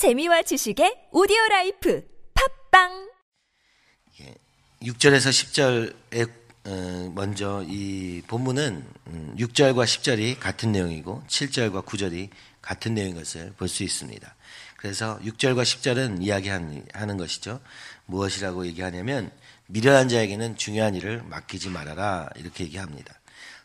재미와 지식의 오디오 라이프 팟빵 6절에서 10절에 어, 먼저 이 본문은 6절과 10절이 같은 내용이고 7절과 9절이 같은 내용인 것을 볼 수 있습니다. 그래서 6절과 10절은 이야기하는 것이죠. 무엇이라고 얘기하냐면 미련한 자에게는 중요한 일을 맡기지 말아라 이렇게 얘기합니다.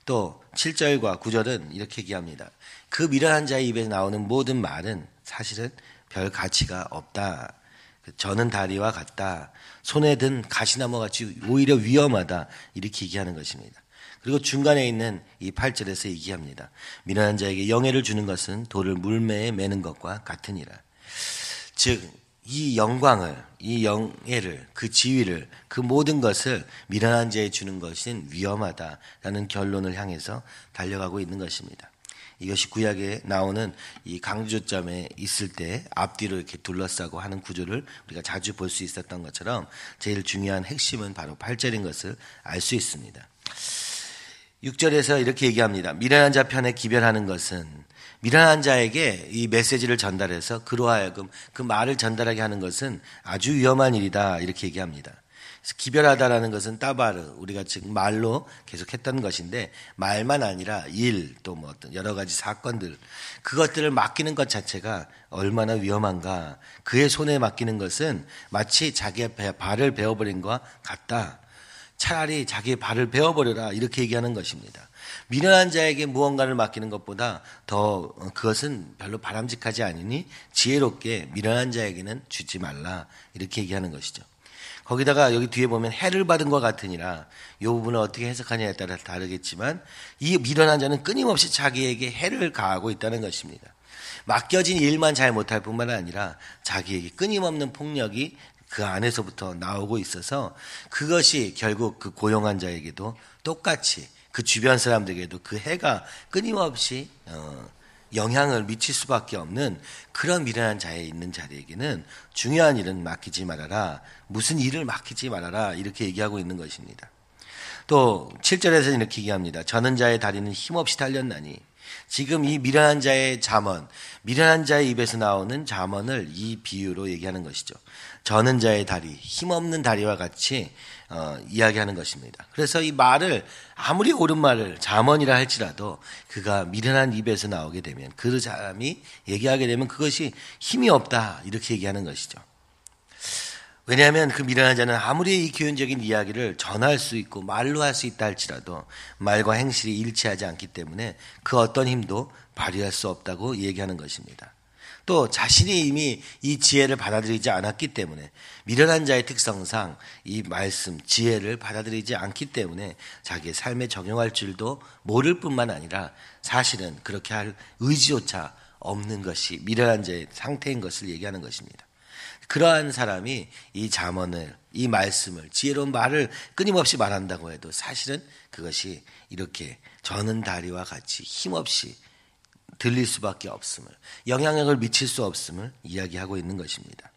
또 7절과 9절은 이렇게 얘기합니다. 그 미련한 자의 입에 나오는 모든 말은 사실은 별 가치가 없다. 그 저는 다리와 같다. 손에 든 가시나무 같이 오히려 위험하다. 이렇게 얘기하는 것입니다. 그리고 중간에 있는 이 8절에서 얘기합니다. 미련한 자에게 영예를 주는 것은 돌을 물매에 매는 것과 같으니라. 즉, 이 영광을, 이 영예를, 그 지위를, 그 모든 것을 미련한 자에 주는 것은 위험하다라는 결론을 향해서 달려가고 있는 것입니다. 이것이 구약에 나오는 이 강조점에 있을 때 앞뒤로 이렇게 둘러싸고 하는 구조를 우리가 자주 볼 수 있었던 것처럼 제일 중요한 핵심은 바로 8절인 것을 알 수 있습니다. 6절에서 이렇게 얘기합니다. 미련한 자 편에 기별하는 것은 미련한 자에게 이 메시지를 전달해서 그로 하여금 그 말을 전달하게 하는 것은 아주 위험한 일이다. 이렇게 얘기합니다. 기별하다라는 것은 따바르 우리가 지금 말로 계속 했던 것인데 말만 아니라 일 또 뭐 어떤 여러 가지 사건들 그것들을 맡기는 것 자체가 얼마나 위험한가. 그의 손에 맡기는 것은 마치 자기의 발을 베어버린 것과 같다. 차라리 자기의 발을 베어버려라 이렇게 얘기하는 것입니다. 미련한 자에게 무언가를 맡기는 것보다 더 그것은 별로 바람직하지 않으니 지혜롭게 미련한 자에게는 주지 말라 이렇게 얘기하는 것이죠 거기다가 여기 뒤에 보면 해를 받은 것 같으니라 이 부분을 어떻게 해석하냐에 따라 다르겠지만 이 미련한 자는 끊임없이 자기에게 해를 가하고 있다는 것입니다. 맡겨진 일만 잘 못할 뿐만 아니라 자기에게 끊임없는 폭력이 그 안에서부터 나오고 있어서 그것이 결국 그 고용한 자에게도 똑같이 그 주변 사람들에게도 그 해가 끊임없이 어, 영향을 미칠 수밖에 없는 그런 미련한 자에 있는 자리에게는 중요한 일은 맡기지 말아라. 무슨 일을 맡기지 말아라. 이렇게 얘기하고 있는 것입니다. 또 7절에서 이렇게 얘기합니다. 저는 자의 다리는 힘없이 달렸나니 지금 이 미련한 자의 잠언, 미련한 자의 입에서 나오는 잠언을 이 비유로 얘기하는 것이죠. 저는 자의 다리, 힘없는 다리와 같이 어, 이야기하는 것입니다. 그래서 이 말을 아무리 옳은 말을 잠언이라 할지라도 그가 미련한 입에서 나오게 되면 그 사람이 얘기하게 되면 그것이 힘이 없다 이렇게 얘기하는 것이죠. 왜냐하면 그 미련한 자는 아무리 이 교훈적인 이야기를 전할 수 있고 말로 할 수 있다 할지라도 말과 행실이 일치하지 않기 때문에 그 어떤 힘도 발휘할 수 없다고 얘기하는 것입니다. 또 자신이 이미 이 지혜를 받아들이지 않았기 때문에 미련한 자의 특성상 이 말씀, 지혜를 받아들이지 않기 때문에 자기의 삶에 적용할 줄도 모를 뿐만 아니라 사실은 그렇게 할 의지조차 없는 것이 미련한 자의 상태인 것을 얘기하는 것입니다. 그러한 사람이 이 잠언을, 이 말씀을, 지혜로운 말을 끊임없이 말한다고 해도 사실은 그것이 이렇게 저는 다리와 같이 힘없이 들릴 수밖에 없음을, 영향력을 미칠 수 없음을 이야기하고 있는 것입니다.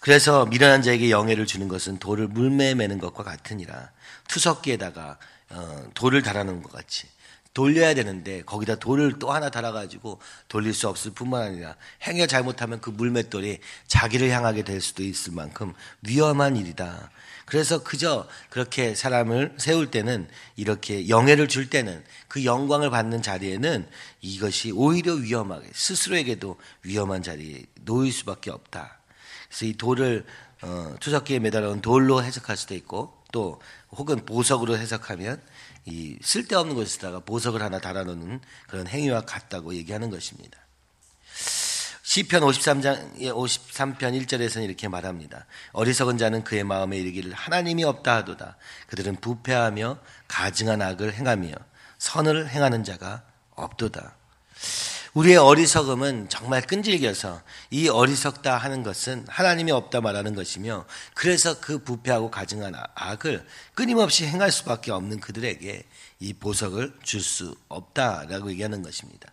그래서 미련한 자에게 영예를 주는 것은 돌을 물매에 매는 것과 같으니라. 투석기에다가 어, 돌을 달아놓은 것 같이 돌려야 되는데 거기다 돌을 또 하나 달아가지고 돌릴 수 없을 뿐만 아니라 행여 잘못하면 그 물맷돌이 자기를 향하게 될 수도 있을 만큼 위험한 일이다. 그래서 그저 그렇게 사람을 세울 때는 이렇게 영예를 줄 때는 그 영광을 받는 자리에는 이것이 오히려 위험하게 스스로에게도 위험한 자리에 놓일 수밖에 없다. 그래서 이 돌을 어, 투석기에 매달아온 돌로 해석할 수도 있고 또 혹은 보석으로 해석하면 이 쓸데없는 것에다가 보석을 하나 달아놓는 그런 행위와 같다고 얘기하는 것입니다. 시편 53장 53편 1절에서는 이렇게 말합니다. 어리석은 자는 그의 마음에 이르기를 하나님이 없다 하도다. 그들은 부패하며 가증한 악을 행하며 선을 행하는 자가 없도다. 우리의 어리석음은 정말 끈질겨서 이 어리석다 하는 것은 하나님이 없다 말하는 것이며 그래서 그 부패하고 가증한 악을 끊임없이 행할 수밖에 없는 그들에게 이 보석을 줄 수 없다라고 얘기하는 것입니다.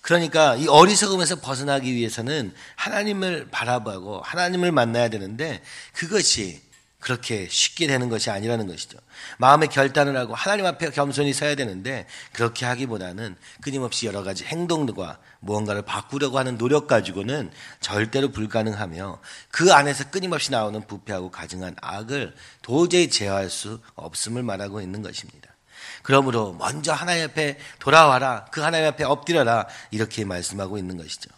그러니까 이 어리석음에서 벗어나기 위해서는 하나님을 바라보고 하나님을 만나야 되는데 그것이 그렇게 쉽게 되는 것이 아니라는 것이죠. 마음의 결단을 하고 하나님 앞에 겸손히 서야 되는데 그렇게 하기보다는 끊임없이 여러 가지 행동과 무언가를 바꾸려고 하는 노력 가지고는 절대로 불가능하며 그 안에서 끊임없이 나오는 부패하고 가증한 악을 도저히 제어할 수 없음을 말하고 있는 것입니다. 그러므로 먼저 하나님 앞에 돌아와라. 그 하나님 앞에 엎드려라. 이렇게 말씀하고 있는 것이죠.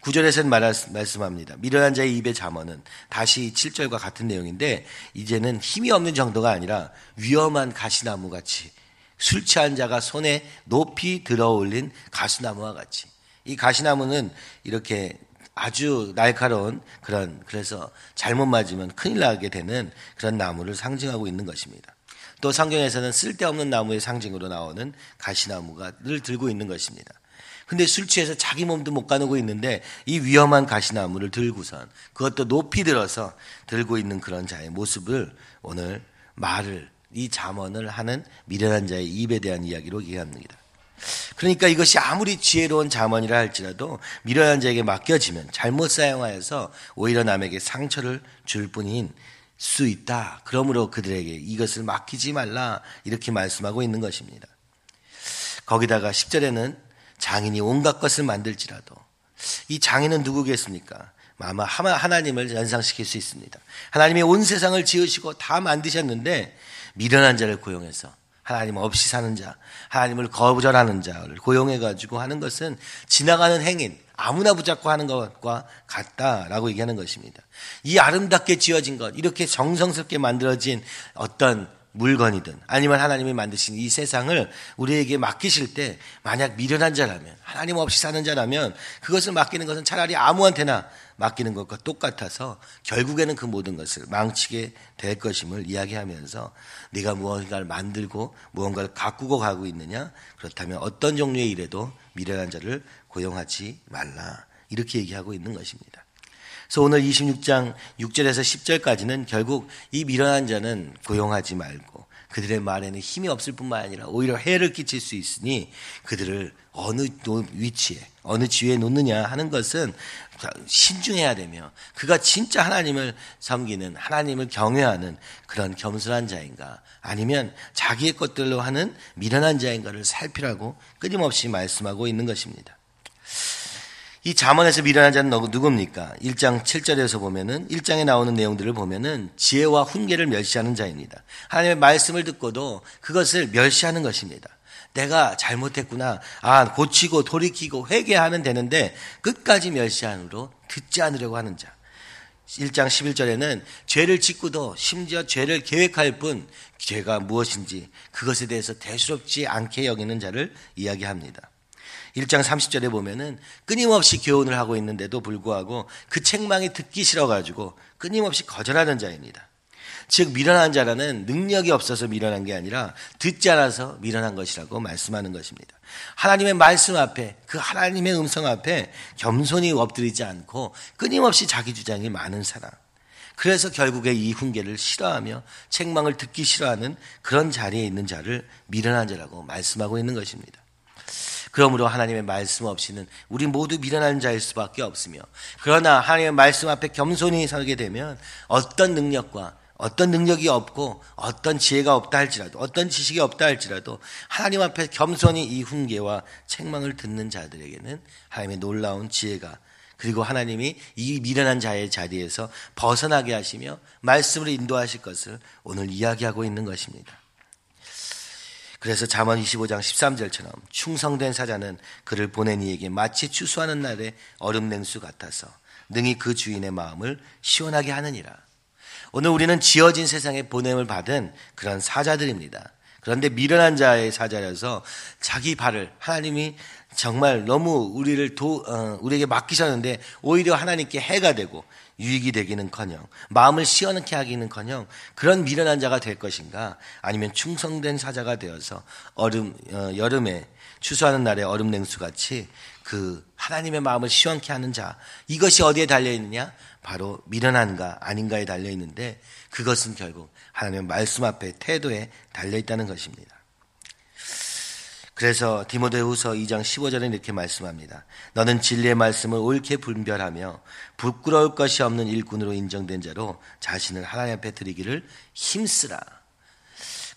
구절에서는 말씀합니다. 미련한 자의 입의 잠언은 다시 7절과 같은 내용인데 이제는 힘이 없는 정도가 아니라 위험한 가시나무 같이 술 취한 자가 손에 높이 들어 올린 가시나무와 같이 이 가시나무는 이렇게 아주 날카로운 그런 그래서 잘못 맞으면 큰일 나게 되는 그런 나무를 상징하고 있는 것입니다. 또 성경에서는 쓸데없는 나무의 상징으로 나오는 가시나무가를 들고 있는 것입니다. 근데 술 취해서 자기 몸도 못 가누고 있는데 이 위험한 가시나무를 들고선 그것도 높이 들어서 들고 있는 그런 자의 모습을 오늘 말을 이 잠언을 하는 미련한 자의 입에 대한 이야기로 이해합니다. 그러니까 이것이 아무리 지혜로운 잠언이라 할지라도 미련한 자에게 맡겨지면 잘못 사용하여서 오히려 남에게 상처를 줄 뿐인 수 있다. 그러므로 그들에게 이것을 맡기지 말라. 이렇게 말씀하고 있는 것입니다. 거기다가 10절에는 장인이 온갖 것을 만들지라도 이 장인은 누구겠습니까? 아마 하나님을 연상시킬 수 있습니다. 하나님이 온 세상을 지으시고 다 만드셨는데 미련한 자를 고용해서 하나님 없이 사는 자, 하나님을 거절하는 자를 고용해 가지고 하는 것은 지나가는 행인, 아무나 붙잡고 하는 것과 같다라고 얘기하는 것입니다. 이 아름답게 지어진 것, 이렇게 정성스럽게 만들어진 어떤 물건이든 아니면 하나님이 만드신 이 세상을 우리에게 맡기실 때 만약 미련한 자라면 하나님 없이 사는 자라면 그것을 맡기는 것은 차라리 아무한테나 맡기는 것과 똑같아서 결국에는 그 모든 것을 망치게 될 것임을 이야기하면서 네가 무언가를 만들고 무언가를 가꾸고 가고 있느냐 그렇다면 어떤 종류의 일에도 미련한 자를 고용하지 말라 이렇게 얘기하고 있는 것입니다. 그래서 오늘 26장 6절에서 10절까지는 결국 이 미련한 자는 고용하지 말고 그들의 말에는 힘이 없을 뿐만 아니라 오히려 해를 끼칠 수 있으니 그들을 어느 위치에 어느 지위에 놓느냐 하는 것은 신중해야 되며 그가 진짜 하나님을 섬기는 하나님을 경외하는 그런 겸손한 자인가 아니면 자기의 것들로 하는 미련한 자인가를 살피라고 끊임없이 말씀하고 있는 것입니다. 이 잠언에서 미련한 자는 누굽니까? 1장 7절에서 보면은 1장에 나오는 내용들을 보면은 지혜와 훈계를 멸시하는 자입니다. 하나님의 말씀을 듣고도 그것을 멸시하는 것입니다. 내가 잘못했구나. 아, 고치고 돌이키고 회개하면 되는데 끝까지 멸시하므로 듣지 않으려고 하는 자. 1장 11절에는 죄를 짓고도 심지어 죄를 계획할 뿐 죄가 무엇인지 그것에 대해서 대수롭지 않게 여기는 자를 이야기합니다. 1장 30절에 보면은 끊임없이 교훈을 하고 있는데도 불구하고 그 책망이 듣기 싫어가지고 끊임없이 거절하는 자입니다. 즉, 미련한 자라는 능력이 없어서 미련한 게 아니라 듣지 않아서 미련한 것이라고 말씀하는 것입니다. 하나님의 말씀 앞에, 그 하나님의 음성 앞에 겸손히 엎드리지 않고 끊임없이 자기 주장이 많은 사람. 그래서 결국에 이 훈계를 싫어하며 책망을 듣기 싫어하는 그런 자리에 있는 자를 미련한 자라고 말씀하고 있는 것입니다. 그러므로 하나님의 말씀 없이는 우리 모두 미련한 자일 수밖에 없으며 그러나 하나님의 말씀 앞에 겸손히 서게 되면 어떤 능력과 어떤 능력이 없고 어떤 지혜가 없다 할지라도 어떤 지식이 없다 할지라도 하나님 앞에 겸손히 이 훈계와 책망을 듣는 자들에게는 하나님의 놀라운 지혜가 그리고 하나님이 이 미련한 자의 자리에서 벗어나게 하시며 말씀을 인도하실 것을 오늘 이야기하고 있는 것입니다. 그래서 잠언 25장 13절처럼 충성된 사자는 그를 보낸 이에게 마치 추수하는 날의 얼음 냉수 같아서 능히 그 주인의 마음을 시원하게 하느니라. 오늘 우리는 지어진 세상에 보냄을 받은 그런 사자들입니다. 그런데 미련한 자의 사자라서 자기 발을 하나님이 정말 너무 우리를 도, 어, 우리에게 맡기셨는데 오히려 하나님께 해가 되고 유익이 되기는커녕 마음을 시원하게 하기는커녕 그런 미련한 자가 될 것인가 아니면 충성된 사자가 되어서 얼음 어, 여름에 추수하는 날에 얼음 냉수 같이 그 하나님의 마음을 시원케 하는 자 이것이 어디에 달려 있느냐 바로 미련한가 아닌가에 달려 있는데 그것은 결국 하나님의 말씀 앞에 태도에 달려 있다는 것입니다. 그래서 디모데후서 2장 15절에 이렇게 말씀합니다. 너는 진리의 말씀을 옳게 분별하며 부끄러울 것이 없는 일꾼으로 인정된 자로 자신을 하나님 앞에 드리기를 힘쓰라.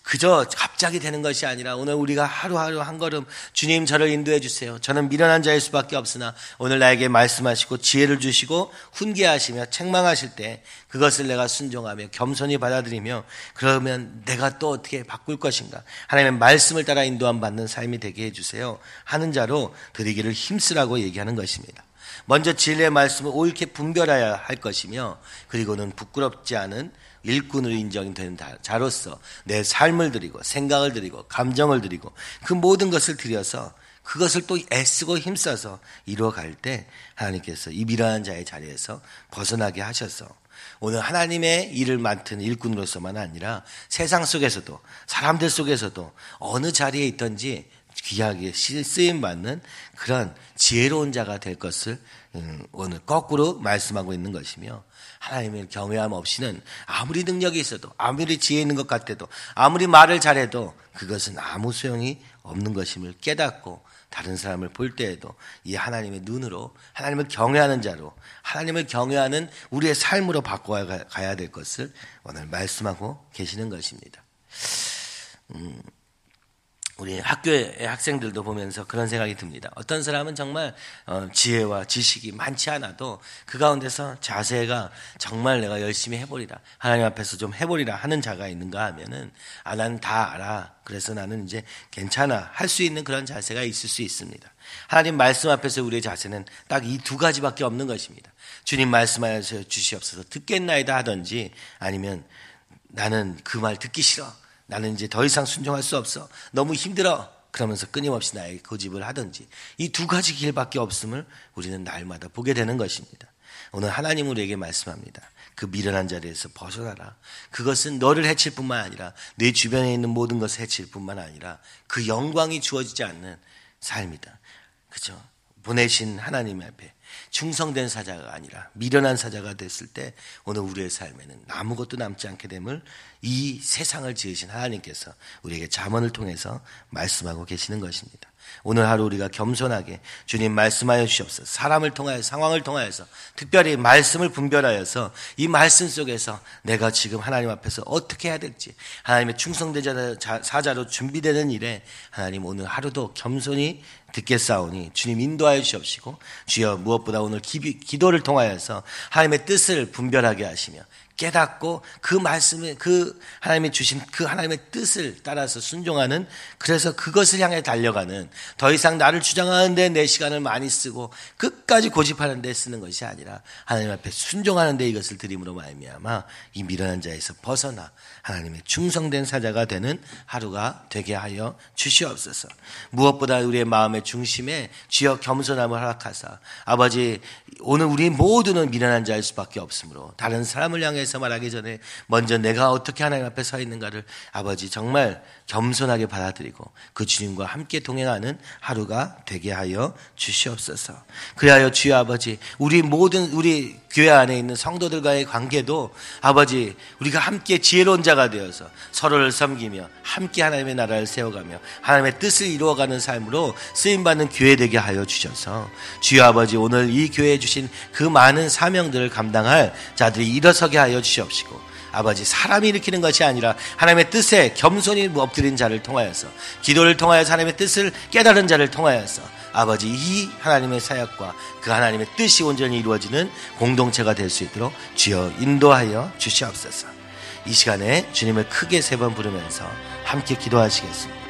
그저 갑자기 되는 것이 아니라 오늘 우리가 하루하루 한 걸음 주님 저를 인도해 주세요. 저는 미련한 자일 수밖에 없으나 오늘 나에게 말씀하시고 지혜를 주시고 훈계하시며 책망하실 때 그것을 내가 순종하며 겸손히 받아들이며 그러면 내가 또 어떻게 바꿀 것인가 하나님의 말씀을 따라 인도함 받는 삶이 되게 해 주세요. 하는 자로 드리기를 힘쓰라고 얘기하는 것입니다. 먼저 진리의 말씀을 옳게 분별해야 할 것이며 그리고는 부끄럽지 않은 일꾼으로 인정된 자로서 내 삶을 드리고 생각을 드리고 감정을 드리고 그 모든 것을 드려서 그것을 또 애쓰고 힘써서 이루어갈 때 하나님께서 이 미련한 자의 자리에서 벗어나게 하셔서 오늘 하나님의 일을 맡은 일꾼으로서만 아니라 세상 속에서도 사람들 속에서도 어느 자리에 있든지 귀하게 쓰임 받는 그런 지혜로운 자가 될 것을 음, 오늘 거꾸로 말씀하고 있는 것이며 하나님을 경외함 없이는 아무리 능력이 있어도 아무리 지혜 있는 것 같아도 아무리 말을 잘해도 그것은 아무 소용이 없는 것임을 깨닫고 다른 사람을 볼 때에도 이 하나님의 눈으로 하나님을 경외하는 자로 하나님을 경외하는 우리의 삶으로 바꿔가야 될 것을 오늘 말씀하고 계시는 것입니다. 음, 우리 학교의 학생들도 보면서 그런 생각이 듭니다. 어떤 사람은 정말 어, 지혜와 지식이 많지 않아도 그 가운데서 자세가 정말 내가 열심히 해보리라 하나님 앞에서 좀 해보리라 하는 자가 있는가 하면은 아 나는 다 알아 그래서 나는 이제 괜찮아 할 수 있는 그런 자세가 있을 수 있습니다. 하나님 말씀 앞에서 우리의 자세는 딱 이 두 가지밖에 없는 것입니다. 주님 말씀하여 주시옵소서 듣겠나이다 하든지 아니면 나는 그 말 듣기 싫어 나는 이제 더 이상 순종할 수 없어. 너무 힘들어. 그러면서 끊임없이 나에게 고집을 하든지 이 두 가지 길밖에 없음을 우리는 날마다 보게 되는 것입니다. 오늘 하나님 우리에게 말씀합니다. 그 미련한 자리에서 벗어나라. 그것은 너를 해칠 뿐만 아니라 내 주변에 있는 모든 것을 해칠 뿐만 아니라 그 영광이 주어지지 않는 삶이다. 그죠? 보내신 하나님 앞에 충성된 사자가 아니라 미련한 사자가 됐을 때 오늘 우리의 삶에는 아무것도 남지 않게 됨을 이 세상을 지으신 하나님께서 우리에게 자문을 통해서 말씀하고 계시는 것입니다. 오늘 하루 우리가 겸손하게 주님 말씀하여 주시옵소서. 사람을 통하여 상황을 통하여서 특별히 말씀을 분별하여서 이 말씀 속에서 내가 지금 하나님 앞에서 어떻게 해야 될지 하나님의 충성된 사자로 준비되는 일에 하나님 오늘 하루도 겸손히 듣겠사오니 주님 인도하여 주시옵시고 주여 무엇보다 오늘 기, 기도를 통하여서 하나님의 뜻을 분별하게 하시며 깨닫고 그 말씀에 그 하나님이 주신 그 하나님의 뜻을 따라서 순종하는 그래서 그것을 향해 달려가는 더 이상 나를 주장하는데 내 시간을 많이 쓰고 끝까지 고집하는데 쓰는 것이 아니라 하나님 앞에 순종하는데 이것을 드림으로 말미암아 이 미련한 자에서 벗어나 하나님의 충성된 사자가 되는 하루가 되게 하여 주시옵소서. 무엇보다 우리의 마음의 중심에 주여 겸손함을 허락하사 아버지 오늘 우리 모두는 미련한 자일 수밖에 없으므로 다른 사람을 향해 서 말하기 전에 먼저 내가 어떻게 하나님 앞에 서 있는가를 아버지 정말 겸손하게 받아들이고 그 주님과 함께 동행하는 하루가 되게 하여 주시옵소서. 그리하여 주여 아버지 우리 모든 우리 교회 안에 있는 성도들과의 관계도 아버지 우리가 함께 지혜로운 자가 되어서 서로를 섬기며 함께 하나님의 나라를 세워가며 하나님의 뜻을 이루어가는 삶으로 쓰임받는 교회 되게 하여 주셔서 주여 아버지 오늘 이 교회에 주신 그 많은 사명들을 감당할 자들이 일어서게 하여 주시옵시고 아버지 사람이 일으키는 것이 아니라 하나님의 뜻에 겸손히 엎드린 자를 통하여서 기도를 통하여서 하나님의 뜻을 깨달은 자를 통하여서 아버지 이 하나님의 사역과 그 하나님의 뜻이 온전히 이루어지는 공동체가 될 수 있도록 주여 인도하여 주시옵소서. 이 시간에 주님을 크게 세 번 부르면서 함께 기도하시겠습니다.